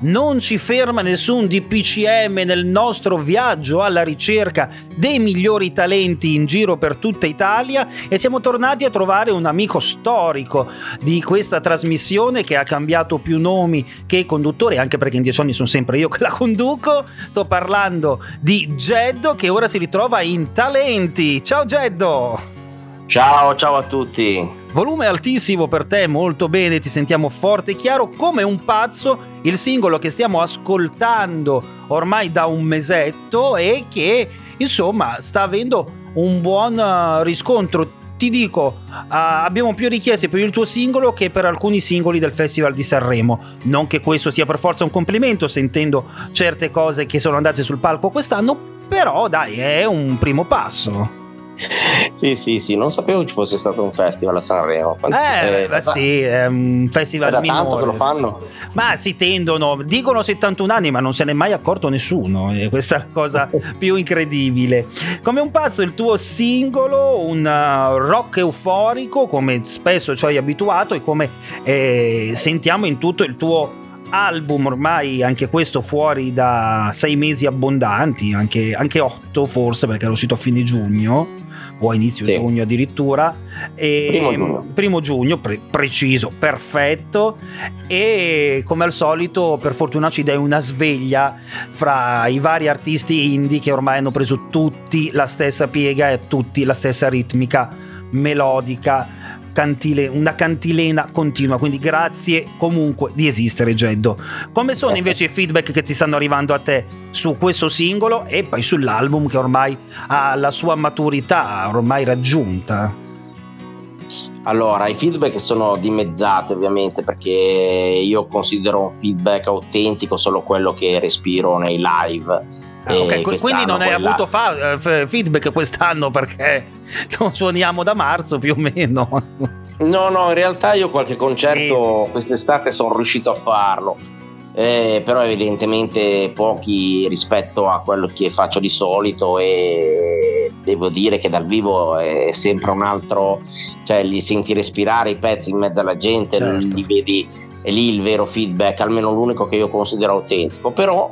non ci ferma nessun DPCM nel nostro viaggio alla ricerca dei migliori talenti in giro per tutta Italia e siamo tornati a trovare un amico storico di questa trasmissione che ha cambiato più nomi che conduttori, anche perché in dieci anni sono sempre io che la conduco. Sto parlando di Geddo che ora si ritrova in Talenti. Ciao Geddo! Ciao, ciao a tutti. Volume altissimo per te, molto bene, ti sentiamo forte e chiaro come un pazzo il singolo che stiamo ascoltando ormai da un mesetto e che insomma sta avendo un buon eh, riscontro. Ti dico, uh, abbiamo più richieste per il tuo singolo che per alcuni singoli del Festival di Sanremo. Non che questo sia per forza un complimento, sentendo certe cose che sono andate sul palco quest'anno, però dai, è un primo passo sì, sì, sì, non sapevo ci fosse stato un festival a Sanremo. Eh, eh, sì, è un festival da minore. tanto che lo fanno? Ma si tendono, dicono 71 anni, ma non se n'è mai accorto nessuno. E questa è la cosa più incredibile. Come un pazzo il tuo singolo, un uh, rock euforico, come spesso ci hai abituato e come eh, sentiamo in tutto il tuo album ormai anche questo fuori da sei mesi abbondanti anche, anche otto forse perché era uscito a fine giugno o a inizio sì. giugno addirittura. Primo giugno, primo giugno pre- preciso, perfetto. E come al solito, per fortuna ci dai una sveglia fra i vari artisti indie che ormai hanno preso tutti la stessa piega e tutti la stessa ritmica melodica cantile, una cantilena continua, quindi grazie comunque di esistere Geddo. Come sono invece i feedback che ti stanno arrivando a te su questo singolo e poi sull'album che ormai ha la sua maturità ormai raggiunta? Allora, i feedback sono dimezzati ovviamente perché io considero un feedback autentico solo quello che respiro nei live Ah, okay. Quindi non hai quella... avuto fa- eh, feedback quest'anno perché non suoniamo da marzo più o meno. No, no, in realtà io qualche concerto sì, sì, quest'estate sono riuscito a farlo. Eh, però evidentemente pochi rispetto a quello che faccio di solito e devo dire che dal vivo è sempre un altro, cioè li senti respirare i pezzi in mezzo alla gente, certo. li vedi, è lì il vero feedback, almeno l'unico che io considero autentico, però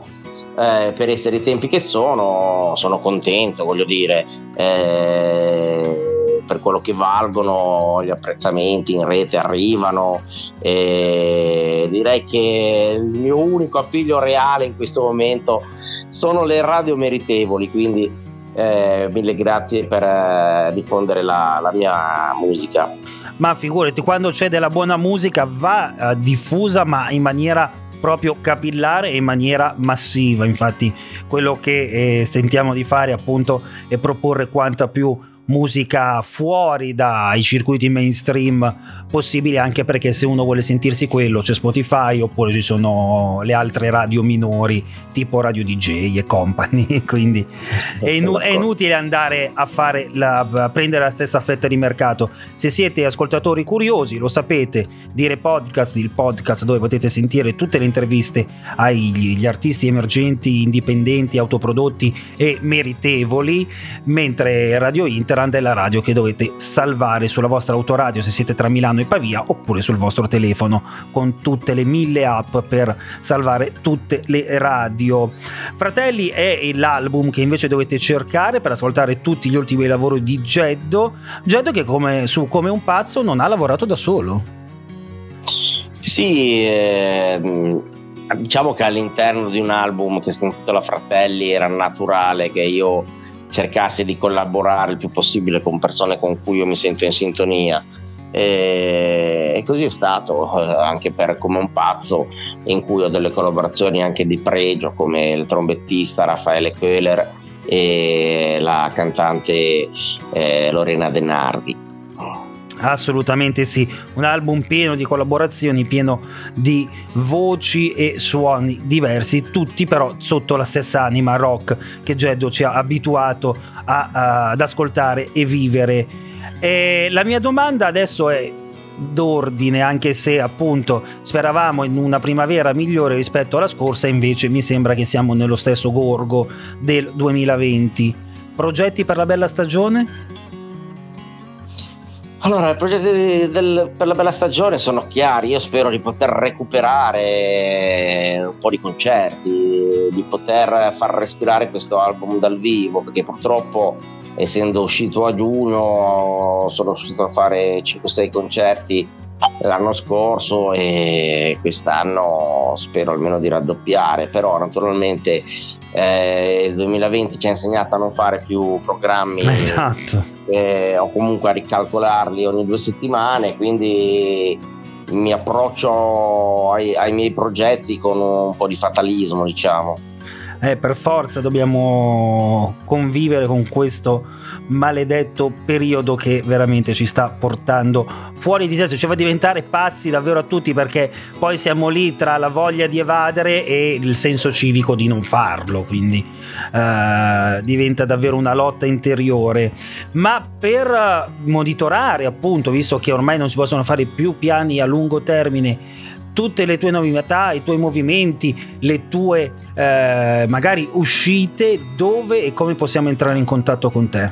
eh, per essere i tempi che sono, sono contento, voglio dire, eh, per quello che valgono, gli apprezzamenti in rete arrivano. Eh, direi che il mio unico appiglio reale in questo momento sono le radio meritevoli, quindi eh, mille grazie per eh, diffondere la, la mia musica ma figurati quando c'è della buona musica va uh, diffusa ma in maniera proprio capillare e in maniera massiva. Infatti, quello che eh, sentiamo di fare appunto è proporre quanta più musica fuori dai circuiti mainstream possibili anche perché se uno vuole sentirsi quello c'è Spotify oppure ci sono le altre radio minori tipo Radio DJ e company quindi è, inu- è inutile andare a, fare la, a prendere la stessa fetta di mercato. Se siete ascoltatori curiosi lo sapete dire podcast il podcast dove potete sentire tutte le interviste agli artisti emergenti indipendenti autoprodotti e meritevoli mentre Radio Inter Interland è la radio che dovete salvare sulla vostra autoradio. Se siete tra Milano e Pavia oppure sul vostro telefono con tutte le mille app per salvare tutte le radio. Fratelli è l'album che invece dovete cercare per ascoltare tutti gli ultimi lavori di Geddo. Geddo che come, su Come un pazzo non ha lavorato da solo. Sì, eh, diciamo che all'interno di un album che si intitola Fratelli era naturale che io cercasse di collaborare il più possibile con persone con cui io mi sento in sintonia. E, così è stato eh, anche per Come un pazzo, in cui ho delle collaborazioni anche di pregio, come il trombettista Raffaele Köhler e la cantante eh, Lorena Denardi. Assolutamente sì, un album pieno di collaborazioni, pieno di voci e suoni diversi, tutti però sotto la stessa anima rock che Geddo ci ha abituato a, a, ad ascoltare e vivere. E la mia domanda adesso è d'ordine, anche se appunto speravamo in una primavera migliore rispetto alla scorsa, invece mi sembra che siamo nello stesso gorgo del 2020. Progetti per la bella stagione? Allora, i progetti del, per la bella stagione sono chiari, io spero di poter recuperare un po' di concerti, di poter far respirare questo album dal vivo, perché purtroppo essendo uscito a giugno sono riuscito a fare 5-6 concerti l'anno scorso e quest'anno spero almeno di raddoppiare, però naturalmente eh, il 2020 ci ha insegnato a non fare più programmi esatto. eh, o comunque a ricalcolarli ogni due settimane, quindi mi approccio ai, ai miei progetti con un po' di fatalismo, diciamo eh, per forza dobbiamo convivere con questo maledetto periodo che veramente ci sta portando fuori di testa, ci fa diventare pazzi davvero a tutti perché poi siamo lì tra la voglia di evadere e il senso civico di non farlo, quindi eh, diventa davvero una lotta interiore. Ma per monitorare appunto, visto che ormai non si possono fare più piani a lungo termine, tutte le tue novità, i tuoi movimenti, le tue eh, magari uscite, dove e come possiamo entrare in contatto con te?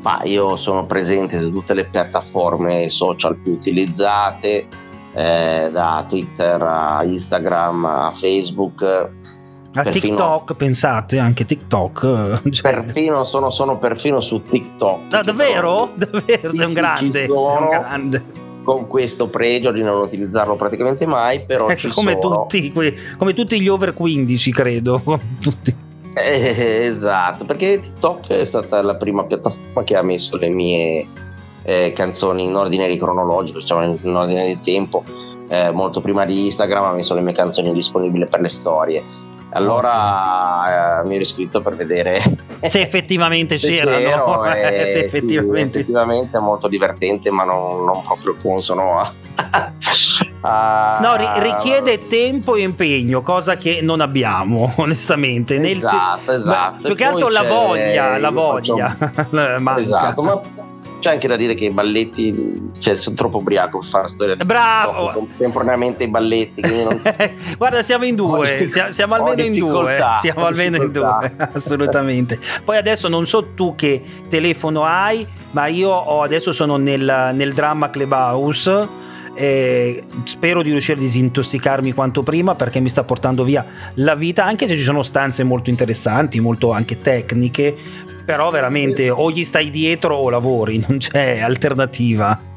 Ma io sono presente su tutte le piattaforme social più utilizzate, eh, da Twitter a Instagram a Facebook. A perfino, TikTok, pensate, anche TikTok. Cioè... Perfino, sono, sono, perfino su TikTok. No, davvero? Davvero, sei un grande. Sei un grande con questo pregio di non utilizzarlo praticamente mai, però eh, come. Tutti, come tutti gli over 15, credo. tutti. Eh, esatto, perché TikTok è stata la prima piattaforma che ha messo le mie eh, canzoni in ordine cronologico, diciamo in ordine di tempo. Eh, molto prima di Instagram ha messo le mie canzoni disponibili per le storie allora eh, mi ero iscritto per vedere se effettivamente c'erano. Eh, se effettivamente... Sì, effettivamente è molto divertente, ma non, non proprio consono a. a... No, ri- richiede tempo e impegno, cosa che non abbiamo, onestamente. Esatto, Nel... esatto. più che altro la voglia, la voglia. Faccio... esatto, ma c'è anche da dire che i balletti, cioè, sono troppo ubriaco per fare storia. Bravo! Contemporaneamente i balletti. Non... Guarda, siamo in due, siamo, siamo almeno in due. Siamo almeno in due, assolutamente. Poi adesso non so tu che telefono hai, ma io ho, adesso sono nel, nel Drama Clubhouse. Eh, spero di riuscire a disintossicarmi quanto prima perché mi sta portando via la vita anche se ci sono stanze molto interessanti molto anche tecniche però veramente o gli stai dietro o lavori, non c'è alternativa.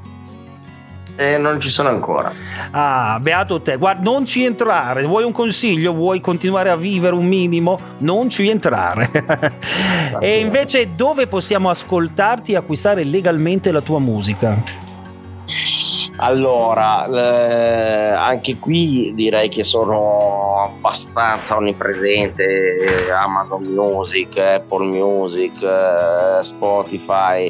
Eh, non ci sono ancora. Ah, beato te. Guarda, non ci entrare. Vuoi un consiglio? Vuoi continuare a vivere un minimo? Non ci entrare. e invece dove possiamo ascoltarti e acquistare legalmente la tua musica? Allora, eh, anche qui direi che sono abbastanza onnipresente Amazon Music, Apple Music, eh, Spotify,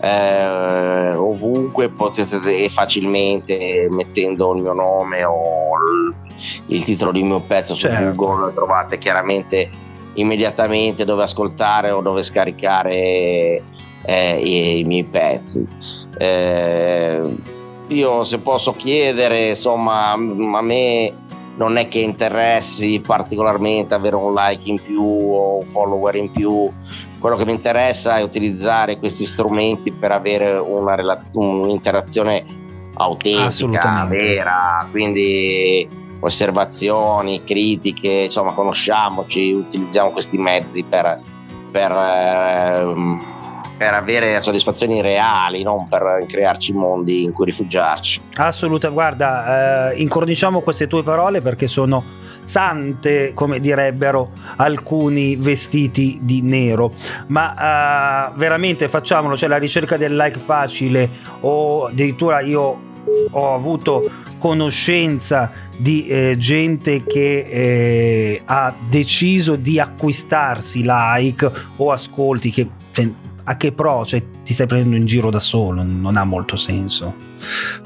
eh, ovunque potete facilmente mettendo il mio nome o il, titolo di mio pezzo su certo. Google trovate chiaramente immediatamente dove ascoltare o dove scaricare eh, i, i, miei pezzi. Io se posso chiedere, insomma, a me non è che interessi particolarmente avere un like in più o un follower in più. Quello che mi interessa è utilizzare questi strumenti per avere una rela- un'interazione autentica, vera, quindi osservazioni, critiche, insomma, conosciamoci, utilizziamo questi mezzi per, per eh, per avere soddisfazioni reali, non per crearci mondi in cui rifugiarci. Assolutamente, guarda, eh, incorniciamo queste tue parole perché sono sante, come direbbero alcuni vestiti di nero. Ma eh, veramente facciamolo, cioè la ricerca del like facile o addirittura io ho avuto conoscenza di eh, gente che eh, ha deciso di acquistarsi like o ascolti che cioè, a che pro? Cioè, ti stai prendendo in giro da solo, non ha molto senso.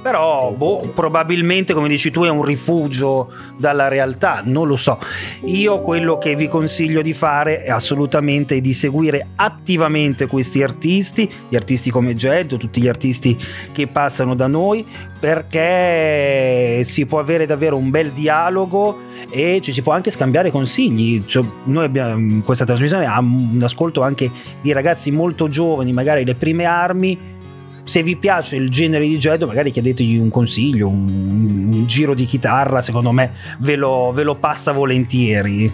Però, boh, probabilmente, come dici tu, è un rifugio dalla realtà, non lo so. Io quello che vi consiglio di fare è assolutamente di seguire attivamente questi artisti, gli artisti come Jed, tutti gli artisti che passano da noi, perché si può avere davvero un bel dialogo e ci si può anche scambiare consigli. Cioè, noi abbiamo questa trasmissione ha un ascolto anche di ragazzi molto giovani, magari le prime armi se vi piace il genere di Gedo magari chiedetegli un consiglio, un, un giro di chitarra, secondo me ve lo, ve lo passa volentieri.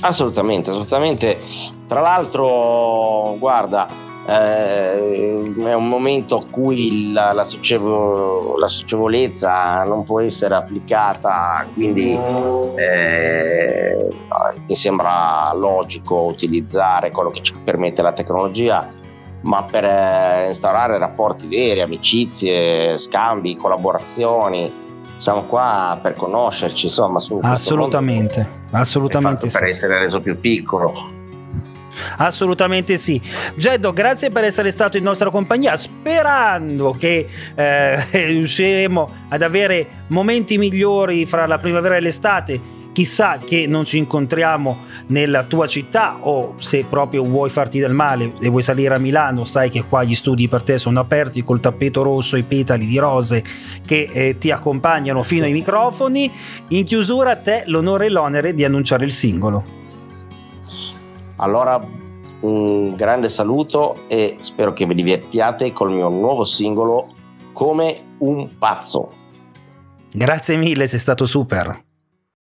Assolutamente, assolutamente. Tra l'altro, guarda, eh, è un momento a cui la, la, socievo, la, socievolezza non può essere applicata, quindi eh, mi sembra logico utilizzare quello che ci permette la tecnologia, ma per eh, instaurare rapporti veri, amicizie, scambi, collaborazioni. Siamo qua per conoscerci, insomma, su assolutamente, assolutamente sì. per essere reso più piccolo Assolutamente sì. Geddo, grazie per essere stato in nostra compagnia, sperando che eh, riusciremo ad avere momenti migliori fra la primavera e l'estate. Chissà che non ci incontriamo nella tua città o se proprio vuoi farti del male e vuoi salire a Milano, sai che qua gli studi per te sono aperti col tappeto rosso e petali di rose che eh, ti accompagnano fino ai microfoni. In chiusura a te l'onore e l'onere di annunciare il singolo. Allora un grande saluto e spero che vi divertiate col mio nuovo singolo come un pazzo. Grazie mille, sei stato super.